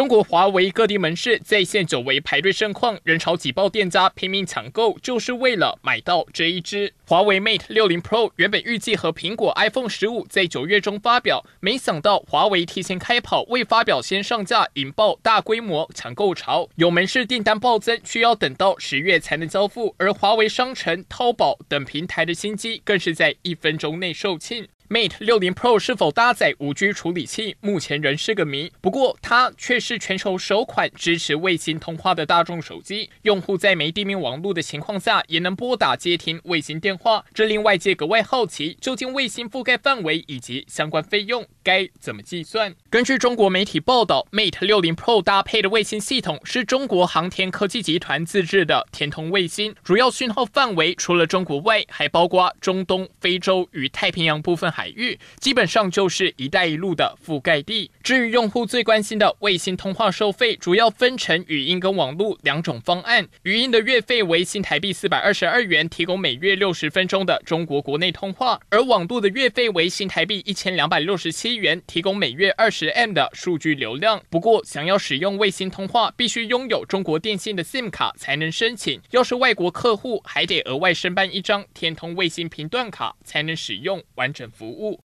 中国华为各地门市在线久违排队盛况，人潮挤爆店家，拼命抢购，就是为了买到这一支华为 Mate 60 Pro。原本预计和苹果 iPhone 15在九月中发表，没想到华为提前开跑，未发表先上架，引爆大规模抢购潮。有门市订单暴增，需要等到十月才能交付，而华为商城、淘宝等平台的新机更是在一分钟内售罄。Mate 60 Pro 是否搭载五 G 处理器，目前仍是个谜。不过，它却是全球首款支持卫星通话的大众手机，用户在没地面网络的情况下，也能拨打接听卫星电话。这令外界格外好奇，究竟卫星覆盖范围以及相关费用该怎么计算？根据中国媒体报道，Mate 60 Pro 搭配的卫星系统是中国航天科技集团自制的天通卫星，主要讯号范围除了中国外，还包括中东、非洲与太平洋部分。海域基本上就是“一带一路”的覆盖地。至于用户最关心的卫星通话收费，主要分成语音跟网络两种方案。语音的月费为新台币四百二十二元，提供每月六十分钟的中国国内通话；而网络的月费为新台币一千两百六十七元，提供每月二十 M 的数据流量。不过，想要使用卫星通话，必须拥有中国电信的 SIM 卡才能申请。要是外国客户，还得额外申办一张天通卫星频段卡，才能使用完整服务。